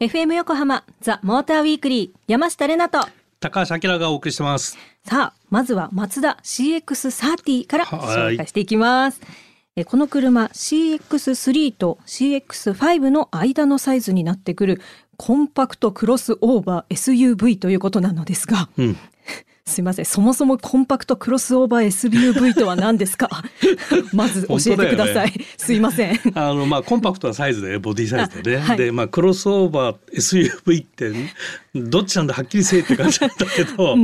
FM 横浜ザ・モーターウィークリー山下れなと。高橋明がお送りしてます。さあまずはマツダ CX30 から紹介していきます。えこの車 CX3 と CX5 の間のサイズになってくるコンパクトクロスオーバー SUV ということなのですが、うん、すいません。そもそもコンパクトクロスオーバー SUV とは何ですか？まず教えてください、ね、すいません。あのまあコンパクトなサイズでボディサイズでね、はい、でまあクロスオーバー SUV ってどっちなんだ？はっきりせえって感じだったけど、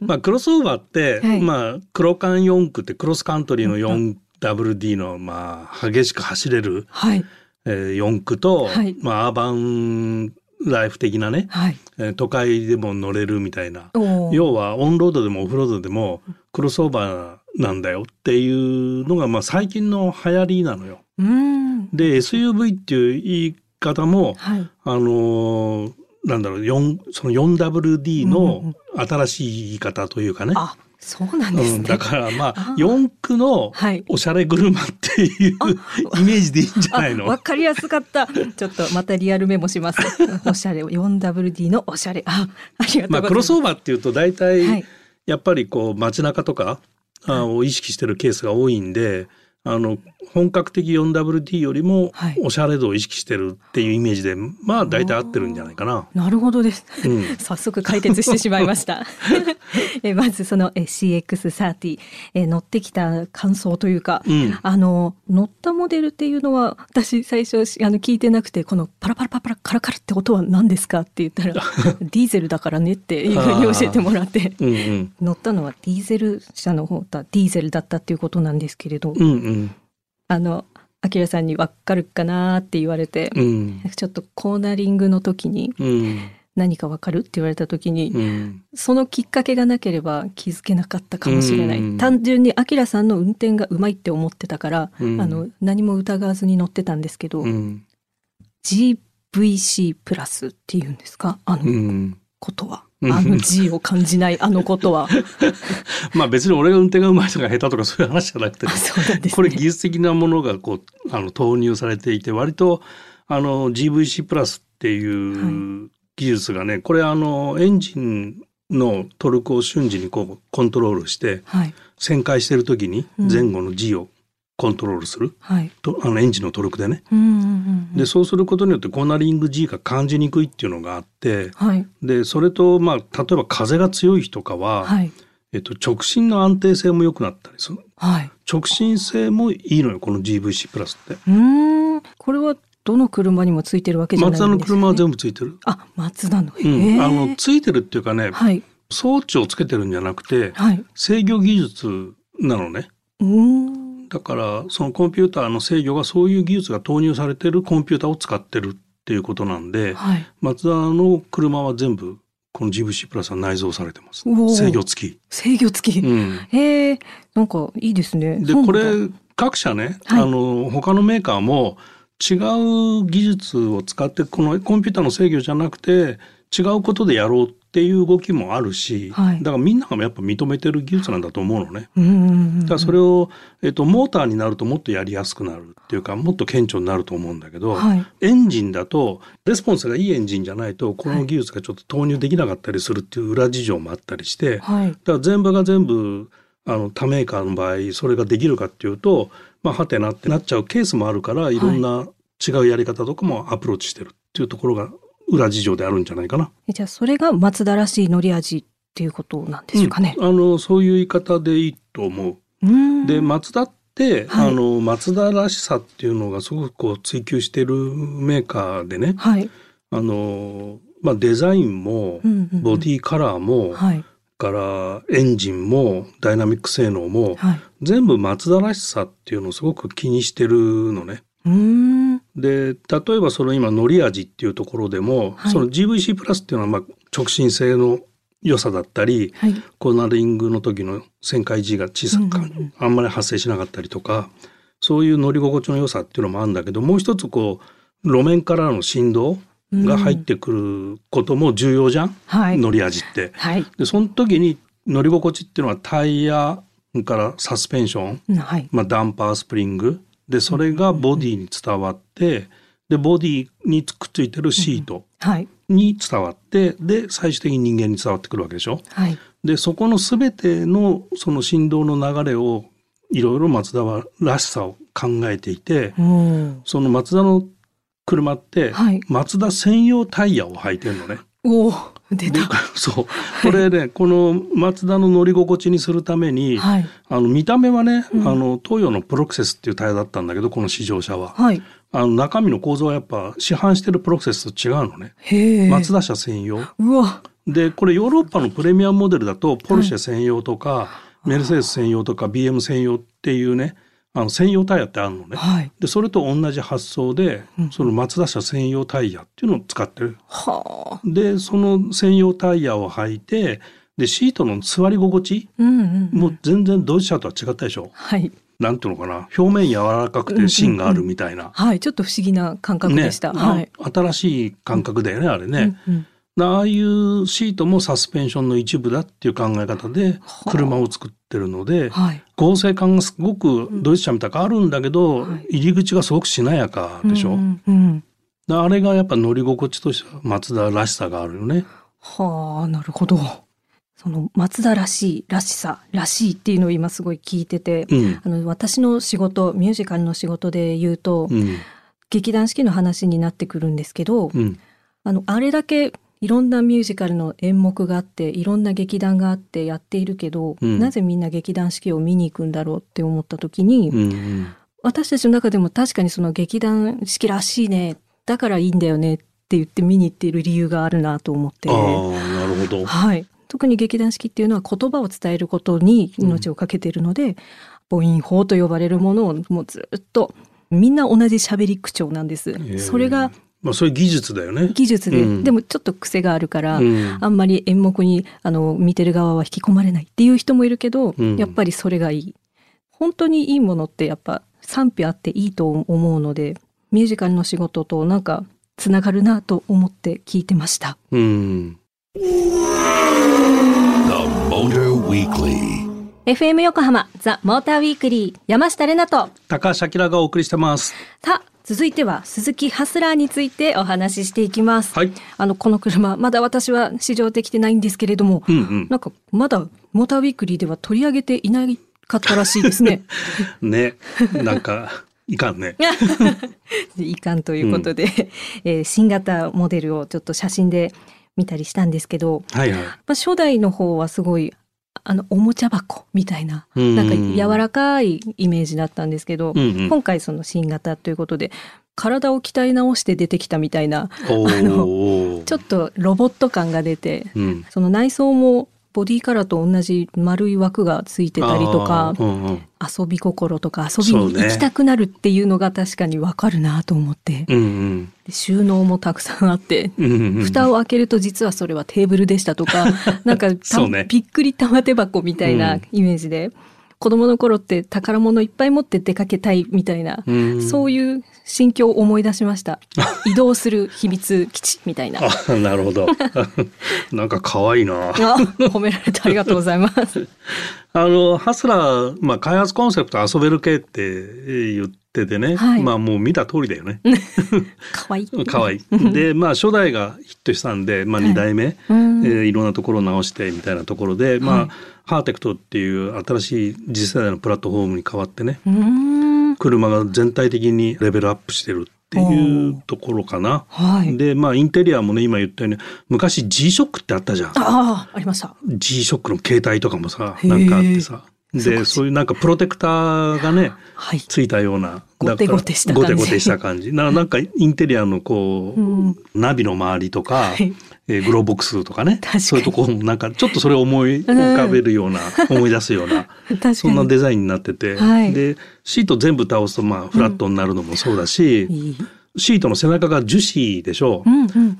まあクロスオーバーって、はい、まあ黒缶4区ってクロスカントリーの 4WD のまあ激しく走れる、はい。えー、4区と、はい、まあアーバンライフ的なね、はい、都会でも乗れるみたいな。要はオンロードでもオフロードでもクロスオーバーなんだよっていうのがまあ最近の流行りなのよ。で SUV っていう言い方も、はい、あのなんだろうその 4WD の新しい言い方というかね。うんうんそうなんです、ね。うん、だからまあ四駆のおしゃれ車っていう、はい、イメージでいいんじゃないの？わかりやすかった。ちょっとまたリアルメモします。おしゃれ 4WD のおしゃれ。あありがとうございます、まあ、クロスオーバーっていうと大体やっぱりこう街中とか、はい、を意識してるケースが多いんであの本格的 4WD よりもおしゃれ度を意識してるっていうイメージで、はい、まあ大体合ってるんじゃないかな。なるほどです、うん、早速解決してしまいました。えまずその CX30 え乗ってきた感想というか、うん、あの乗ったモデルっていうのは私最初あの聞いてなくてこのパラパラパラカラカラって音は何ですかって言ったら ディーゼルだからねっていうふうに教えてもらってうん、乗ったのはディーゼル車の方だディーゼルだったっていうことなんですけれど。うんうんあのあきらさんに分かるかなって言われて、うん、ちょっとコーナリングの時に、何か分かるって言われた時に、うん、そのきっかけがなければ気づけなかったかもしれない、うん、単純にあきらさんの運転がうまいって思ってたから、うん、あの何も疑わずに乗ってたんですけど、GVC プラスっていうんですか？あのことは。あの G を感じない あのことは。まあ別に俺が運転がうまいとか下手とかそういう話じゃなくて、ね。ね、これ技術的なものがこうあの投入されていて割とあの GVC プラスっていう技術がね、はい、これあのエンジンのトルクを瞬時にこうコントロールして、はい、旋回してる時に前後の G をコントロールする、はい、とあのエンジンのトルクでね、でそうすることによってコーナリング G が感じにくいっていうのがあって、はい、でそれと、まあ、例えば風が強い日とかは、はい、えっと、直進の安定性も良くなったりする、はい、直進性もいいのよこの GVC プラスって。うん。これはどの車にもついてるわけじゃないんですね。マツダの車は全部ついてる。あ、マツダの。うん、あのついてるっていうかね、はい、装置をつけてるんじゃなくて、はい、制御技術なのね。うんだからそのコンピューターの制御がそういう技術が投入されてるコンピューターを使ってるっていうことなんで、はい、マツダの車は全部この GVC プラスは内蔵されてます。制御付き。制御付き。うん、へえ、なんかいいですね。で、これ各社ね、はい、あの他のメーカーも違う技術を使ってこのコンピューターの制御じゃなくて違うことでやろうっていう動きもあるし、はい、だからみんながやっぱ認めてる技術なんだと思うのね。だからそれを、えっと、モーターになるともっとやりやすくなるっていうかもっと顕著になると思うんだけど、はい、エンジンだとレスポンスがいいエンジンじゃないとこの技術がちょっと投入できなかったりするっていう裏事情もあったりして、はい、だから全部が全部あの他メーカーの場合それができるかっていうとまあはてなってなっちゃうケースもあるからいろんな違うやり方とかもアプローチしてるっていうところが裏事情であるんじゃないかな。じゃあそれが松田らしい乗り味っていうことなんでしょうかね。うん、あのそういう言い方でいいと思う。うで松田って、はい、あの松田らしさっていうのがすごくこう追求してるメーカーでね、はい、あのまあ、デザインもボディカラーも、はい、からエンジンもダイナミック性能も、はい、全部松田らしさっていうのをすごく気にしてるのね。で例えばその今乗り味っていうところでも、はい、その GVC プラスっていうのはまあ直進性の良さだったり、はい、コーナリングの時の旋回 G が小さく、うんうん、あんまり発生しなかったりとかそういう乗り心地の良さっていうのもあるんだけどもう一つこう路面からの振動が入ってくることも重要じゃん、はい、乗り味って。はい、でその時に乗り心地っていうのはタイヤからサスペンション、はい、まあ、ダンパースプリングでそれがボディに伝わって、でボディにくっついてるシートに伝わって、で最終的に人間に伝わってくるわけでしょ？はい、でそこの全てのその振動の流れをいろいろ松田はらしさを考えていて、その松田の車って、はい、松田専用タイヤを履いてるのね。お出た。そう。これね この松田の乗り心地にするために、はい、あの見た目はね、うん、あの東洋のプロクセスっていうタイヤだったんだけどこの試乗車は、はい、あの中身の構造はやっぱ市販してるプロクセスと違うのね。松田車専用。うわ。でこれヨーロッパのプレミアムモデルだとポルシェ専用とか、はい、メルセデス専用とか BM 専用っていうねあの専用タイヤってあるのね、はい、でそれと同じ発想で、うん、その松田車専用タイヤっていうのを使ってる。はあ、でその専用タイヤを履いてでシートの座り心地、うんうんうん、もう全然ドイツ車とは違ったでしょ？はい。なんていうのかな？表面柔らかくて芯があるみたいな、うんうんうん、はい。ちょっと不思議な感覚でした、ね、はい、新しい感覚だよねあれね、うんうんああいうシートもサスペンションの一部だっていう考え方で車を作ってるので、はい、合成感がすごくドイツ車みたくあるんだけど、うん、入り口がすごくしなやかでしょ、うんうん、あれがやっぱ乗り心地としては松田らしさがあるよね。はあなるほど。その松田らしいらしさらしいっていうのを今すごい聞いてて、うん、あの私の仕事ミュージカルの仕事で言うと、劇団四季の話になってくるんですけど、あのあれだけいろんなミュージカルの演目があっていろんな劇団があってやっているけど、うん、なぜみんな劇団四季を見に行くんだろうって思った時に、うんうん、私たちの中でも確かにその劇団四季らしいねだからいいんだよねって言って見に行っている理由があるなと思って。あなるほど、はい、特に劇団四季っていうのは言葉を伝えることに命を懸けているので、うん、母音法と呼ばれるものをもうずっとみんな同じ喋り口調なんです。それがまあ、そういう技術だよね。技術で、うん、でもちょっと癖があるから、うん、あんまり演目にあの見てる側は引き込まれないっていう人もいるけど、うん、やっぱりそれがいい。本当にいいものってやっぱ賛否あっていいと思うのでミュージカルの仕事となんかつながるなと思って聞いてました。うん FM 横浜ザ・モーターウィークリー山下れなと高橋明がお送りしてます。さあ続いては鈴木ハスラーについてお話ししていきます。はい、あのこの車まだ私は試乗できてないんですけれども、うんうん、なんかまだモーターウィークリーでは取り上げていないかったらしいですね。ね、なんかいかんね。いかんということで、うん、えー、新型モデルをちょっと写真で見たりしたんですけど、はいはい、まあ、初代の方はすごいあのおもちゃ箱みたいな、なんか柔らかいイメージだったんですけど、うんうん、今回その新型ということで体を鍛え直して出てきたみたいなあのちょっとロボット感が出て、うん、その内装もボディカラーと同じ丸い枠がついてたりとか、うんうん、遊び心とか遊びに行きたくなるっていうのが確かにわかるなと思って、うんうん、収納もたくさんあって、うんうんうん、蓋を開けると実はそれはテーブルでしたとか なんか、ね、びっくり玉手箱みたいなイメージで。うん子供の頃って宝物いっぱい持って出かけたいみたいな、うそういう心境を思い出しました。移動する秘密基地みたいな。あなるほど。なんか可愛いな。褒められてありがとうございます。あのハスラー、まあ、開発コンセプト遊べる系って言っててね、はい、まあもう見た通りだよね。可愛いい。可愛いい。で まあ初代がヒットしたんで、まあ、2代目、はいえー、いろんなところを直してみたいなところで、まあ、はいハーテクトっていう新しい次世代のプラットフォームに変わってね車が全体的にレベルアップしてるっていうところかな。はい、でまあインテリアもね今言ったように昔 G ショックってあったじゃん。ああありました。G ショックの携帯とかもさなんかあってさ。でそういうなんかプロテクターがね、はい、ついたようなゴテゴテした感じ。ゴテゴテした感じ。ななんかインテリアのこう、うん、ナビの周りとか、はい、えー、グローボックスとかねそういうところもなんかちょっとそれを思い浮かべるような、うん、思い出すようなそんなデザインになってて、はい、でシート全部倒すとまあフラットになるのもそうだし、うん、シートの背中が樹脂でしょ、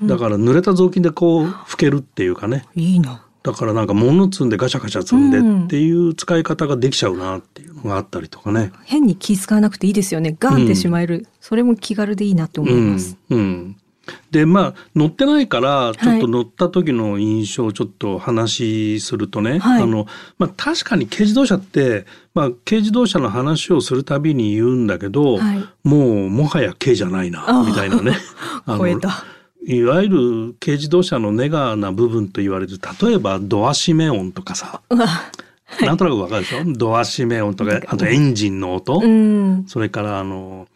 うだから濡れた雑巾でこう拭けるっていうかね。いいなだからなんか物積んでガチャガチャ積んでっていう使い方ができちゃうなっていうのがあったりとかね。変に気使わなくていいですよね。ガンってしまえる、うん、それも気軽でいいなと思います。うん、うん。でまあ乗ってないからちょっと乗った時の印象をちょっと話するとね、はい、あのまあ、確かに軽自動車って、まあ、軽自動車の話をするたびに言うんだけど、はい、もうもはや軽じゃないなみたいなね。超えたいわゆる軽自動車のネガな部分と言われる例えばドア閉め音とかさ。なんとなくわかるでしょ？ドア閉め音とかあとエンジンの音、うん、それからあの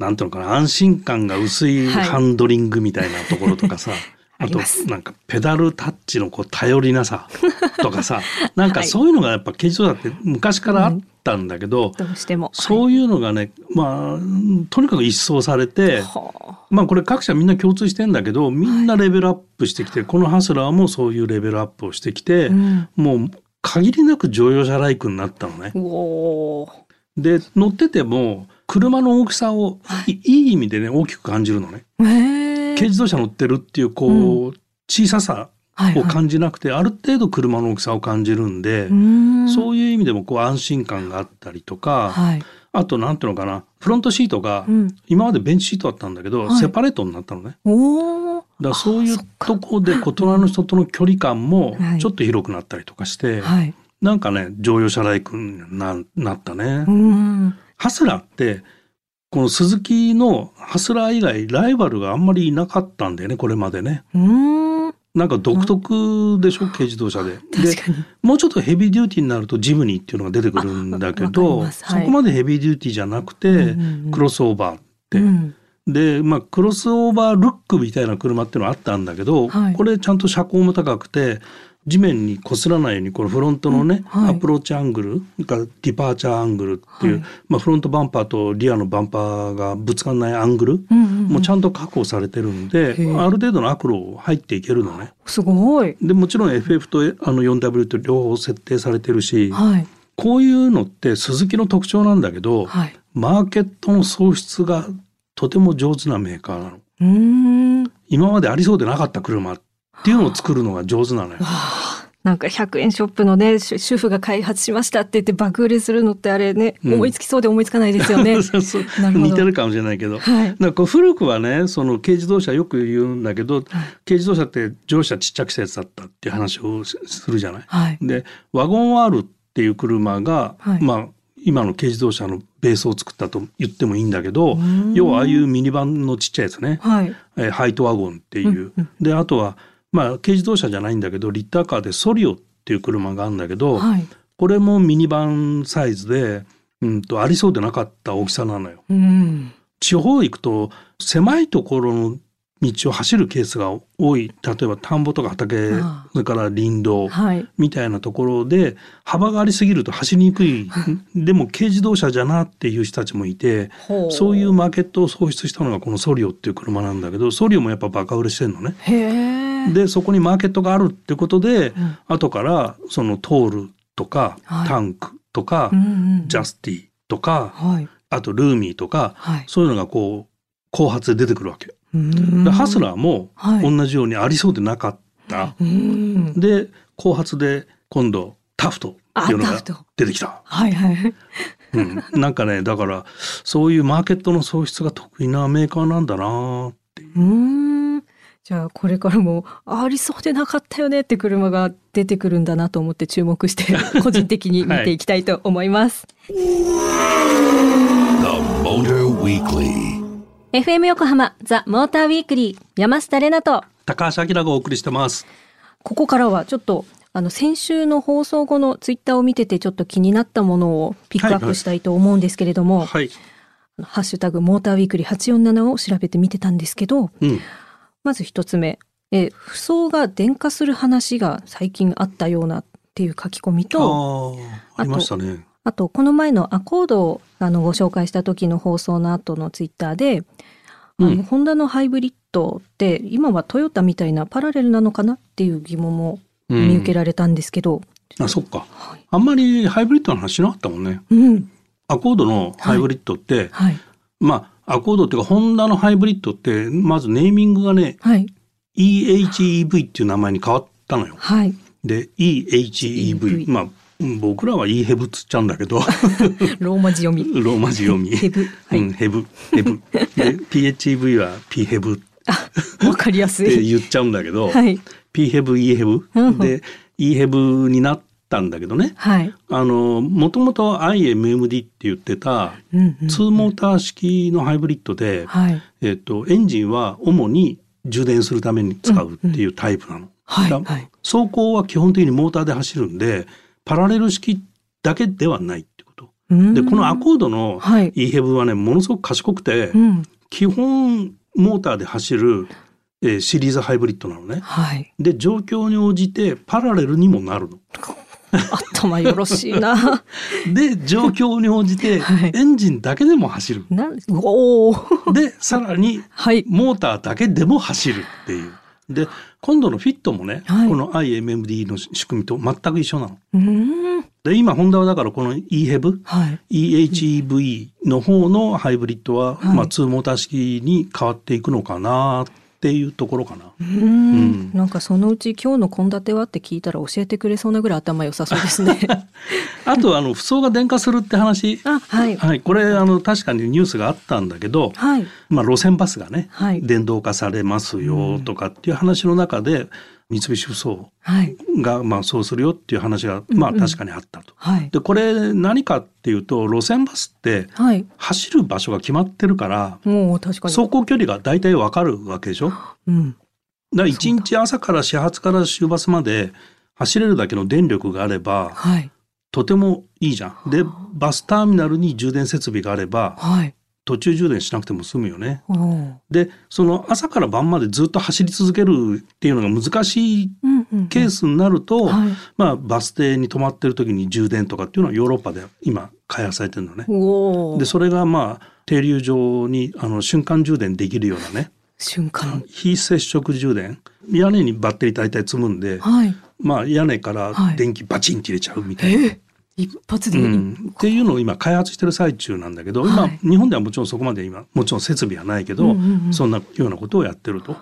なんていうのかな安心感が薄いハンドリングみたいなところとかさ、はい、あとなんかペダルタッチのこう頼りなさとかさ なんかそういうのがやっぱ軽自動車って昔からあったんだけど、どうしても。そういうのがね、まあとにかく一掃されて、まあこれ各社みんな共通してんだけどみんなレベルアップしてきて、このハスラーもそういうレベルアップをしてきて、もう限りなく乗用車ライクになったのね。で乗ってても車の大きさを、はい、いい意味でね大きく感じるのね。軽自動車乗ってるっていうこう、うん、小ささを感じなくて、はいはい、ある程度車の大きさを感じるんでそういう意味でもこう安心感があったりとか、はい、あとなんていうのかなフロントシートが、うん、今までベンチシートだったんだけど、セパレートになったのね。だからそういうとこで隣の人との距離感もちょっと広くなったりとかして、はい、なんかね乗用車ライクにななったね。ハスラーってこの鈴木のハスラー以外ライバルがあんまりいなかったんだよねこれまでね。なんか独特でしょ軽自動車で。でもうちょっとヘビーデューティーになるとジムニーっていうのが出てくるんだけど、はい、そこまでヘビーデューティーじゃなくて、クロスオーバーって。うん。で、まあ、クロスオーバールックみたいな車っていうのはあったんだけど、はい、これちゃんと車高も高くて地面に擦らないようにこのフロントのね、うんはい、アプローチアングルがディパーチャーアングルっていう、はい、まあ、フロントバンパーとリアのバンパーがぶつかんないアングルもちゃんと確保されてるんで、うんうんうん、ある程度の悪路入っていけるのね。すごい。でもちろん FF とあの 4W と両方設定されてるし、はい、こういうのって鈴木の特徴なんだけど、はい、マーケットの創出がとても上手なメーカーなの。今までありそうでなかった車っていうのを作るのが上手なのよ。なんか100円ショップのね主婦が開発しましたって言って爆売れするのってあれね、うん、思いつきそうで思いつかないですよね。似てるかもしれないけど、はい、なんか古くはねその軽自動車よく言うんだけど、はい、軽自動車って乗車ちっちゃくしたやつだったっていう話をするじゃない？はい、でワゴン R っていう車が、まあ今の軽自動車のベースを作ったと言ってもいいんだけど要はああいうミニバンのちっちゃいやつね、はい、えハイトワゴンっていう、うんうん、であとはまあ軽自動車じゃないんだけどリッターカーでソリオっていう車があるんだけど、はい、これもミニバンサイズで、うんと、ありそうでなかった大きさなのよ。うん、地方行くと狭いところの道を走るケースが多い。例えば田んぼとか畑それから林道みたいなところで幅がありすぎると走りにくい。でも軽自動車じゃなっていう人たちもいてそういうマーケットを創出したのがこのソリオっていう車なんだけどソリオもやっぱバカ売れしてんのね。でそこにマーケットがあるってことで、うん、後からそのトールとか、はい、タンクとか、うんうん、ジャスティとか、はい、あとルーミーとか、はい、そういうのがこう後発で出てくるわけ。でハスラーも同じようにありそうでなかった。で後発で今度タフトっていうのが出てきた。はいはい。うん、なんかねだからそういうマーケットの創出が得意なメーカーなんだなっていう。うんじゃあこれからもありそうでなかったよねって車が出てくるんだなと思って注目して 個人的に見ていきたいと思います。はい FM 横浜ザ・モーターウィークリー山下れなと。高橋明がお送りしてます。ここからはちょっとあの先週の放送後のツイッターを見ててちょっと気になったものをピックアップしたいと思うんですけれども、はい、はい、ハッシュタグモーターウィークリー847を調べてみてたんですけど、うん、まず一つ目。え不走が電化する話が最近あったようなっていう書き込みとあありましたね。あと、この前のアコードをあのご紹介した時の放送の後のツイッターで、あの、ホンダのハイブリッドって今はトヨタみたいなパラレルなのかなっていう疑問も見受けられたんですけど。うん、あ、そっか、はい、あんまりハイブリッドの話しなかったもんね。うん。アコードのハイブリッドって、はい、まあ、アコードっていうか、ホンダのハイブリッドって、まずネーミングがね、はい、EHEV っていう名前に変わったのよ。はい。で、EHEV。まあ、僕らはいいヘブっつっちゃうんだけど。ローマ字読み。ローマ字読み。ヘブ、はい、うん、ヘブヘブで PHEV は P ヘブってわかりやすい。って言っちゃうんだけど、はい、PHEV、EHEV で EHEV になったんだけどね、はい、あのもともと IMMD って言ってた2モーター式のハイブリッドで、はい、えっと、エンジンは主に充電するために使うっていうタイプなの。はい、走行は基本的にモーターで走るんでパラレル式だけではないってこと。でこのアコードの EHEV はねものすごく賢くて、うん、基本モーターで走る、えー、シリーズハイブリッドなのね。はい、で状況に応じてパラレルにもなるの。頭よろしいな。で状況に応じて エンジンだけでも走る。はい、おでさらにモーターだけでも走るっていう。で今度のフィットもね、はい、この IMMD の仕組みと全く一緒なの。で今ホンダはだからこの EHEV、はい、EHEV の方のハイブリッドは、はい、まあ2モーター式に変わっていくのかなっていうところかな。うんうんなんかそのうち今日の献立はって聞いたら教えてくれそうなぐらい頭良さそうですね。あとあの不走が電化するって話。あはい。はい。これあの確かにニュースがあったんだけど、はい。まあ路線バスがね、はい、電動化されますよとかっていう話の中で、三菱ふそうが、まあ、そうするよっていう話が、まあ、確かにあったと。はい、でこれ何かっていうと路線バスって走る場所が決まってるから、もう確かに。走行距離が大体わかるわけでしょ？うん、だ一日朝から始発から終バスまで走れるだけの電力があれば、はい、とてもいいじゃん。でバスターミナルに充電設備があれば、はい、途中充電しなくても済むよね。でその朝から晩までずっと走り続けるっていうのが難しいケースになると、まあ、バス停に止まってる時に充電とかっていうのはヨーロッパで今開発されてるのね。でそれがまあ停留場にあの瞬間充電できるようなね。瞬間。非接触充電。屋根にバッテリー大体積むんで、はい、まあ屋根から電気バチンって入れちゃうみたいな。一発で、うん、っていうのを今開発してる最中なんだけど、はい、今日本ではもちろんそこまで今もちろん設備はないけど、うんうんうん、そんなようなことをやってると。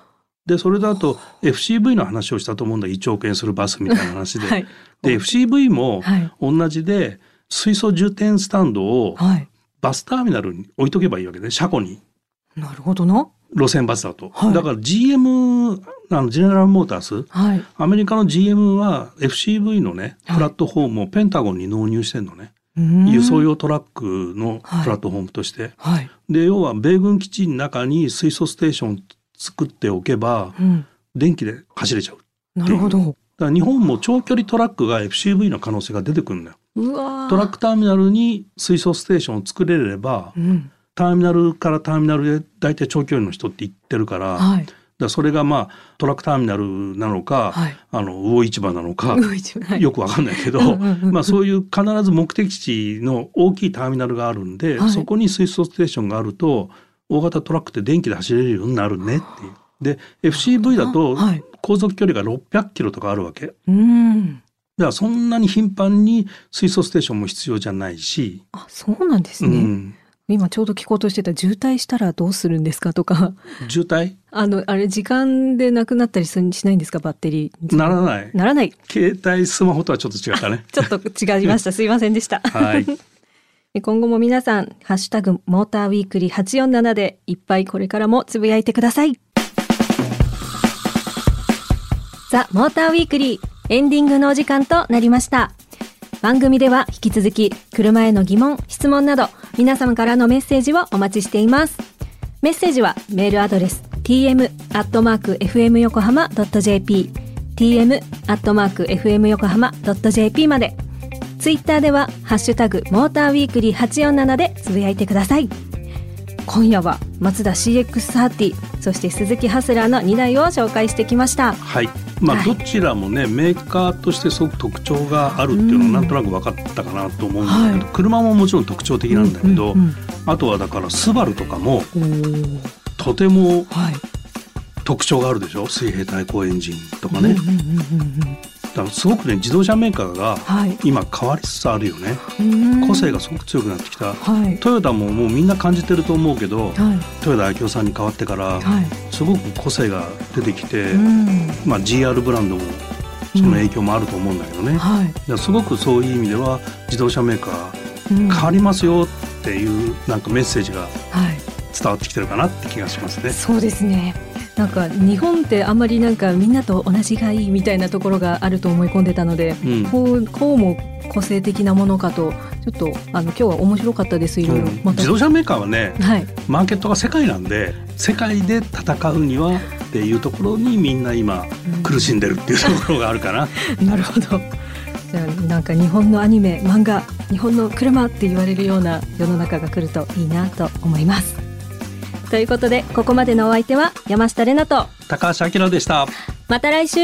でそれだと FCV の話をしたと思うんだ1億円するバスみたいな話で。はい、で FCV も同じで水素充填スタンドをバスターミナルに置いとけばいいわけね車庫に。なるほどな。路線バスだと、はい、だから GM あのジェネラルモータース、はい、アメリカの GM は FCV のねプラットフォームをペンタゴンに納入してんのね、輸送用トラックのプラットフォームとして、はい、で要は米軍基地の中に水素ステーション作っておけば、うん、電気で走れちゃうなるほど。日本も長距離トラックが FCV の可能性が出てくるんだよトラックターミナルに水素ステーションを作れれば、うんターミナルからターミナルで大体長距離の人って行ってるから、はい、だそれがまあトラックターミナルなのか、はい、あの魚市場なのか、はい、よくわかんないけどまあそういう必ず目的地の大きいターミナルがあるんで、はい、そこに水素ステーションがあると大型トラックって電気で走れるようになるねって。いう。で FCV だと航続距離が600キロとかあるわけ。うん。だからそんなに頻繁に水素ステーションも必要じゃないし。あ、そうなんですね。うん今ちょうど聞こうとしてた渋滞したらどうするんですかとか。渋滞？あの、あれ時間でなくなったりしないんですか？バッテリー。ならない。ならない。携帯、スマホとはちょっと違ったね。ちょっと違いました。すいませんでした。はい。今後も皆さん、ハッシュタグ、モーターウィークリー847でいっぱいこれからもつぶやいてください。ザ・モーターウィークリー、エンディングのお時間となりました。番組では引き続き車への疑問、質問など皆様からのメッセージをお待ちしています。メッセージはメールアドレス tm.fm 横浜 .jp tm.fm 横浜 .jp までツイッターではハッシュタグモーターウィークリー847でつぶやいてください。今夜はマツダ CX30 そして鈴木ハスラーの2台を紹介してきました。はい。まあ、どちらもね、メーカーとしてすごく特徴があるっていうのはなんとなく分かったかなと思うんだけど、はい、車ももちろん特徴的なんだけど、うんうんうん、あとはだからスバルとかもとても特徴があるでしょ？水平対向エンジンとかね。うんうんうんうんだからすごくね自動車メーカーが今変わりつつあるよね、はい、個性がすごく強くなってきた、はい、トヨタももうみんな感じてると思うけど、はい、トヨタ明夫さんに変わってから、すごく個性が出てきて、まあ、GR ブランドもその影響もあると思うんだけどね、うん、すごくそういう意味では自動車メーカー変わりますよっていうなんかメッセージが伝わってきてるかなって気がしますね。そうですね。なんか日本ってあんまりなんかみんなと同じがいいみたいなところがあると思い込んでたので、うん、こうこうも個性的なものかとちょっとあの今日は面白かったですいろいろ、自動車メーカーはね、はい、マーケットが世界なんで世界で戦うにはっていうところにみんな今苦しんでるっていうところがあるかな。なるほど。じゃあなんか日本のアニメ漫画日本の車って言われるような世の中が来るといいなと思います。ということでここまでのお相手は山下れなと高橋明でした。また来週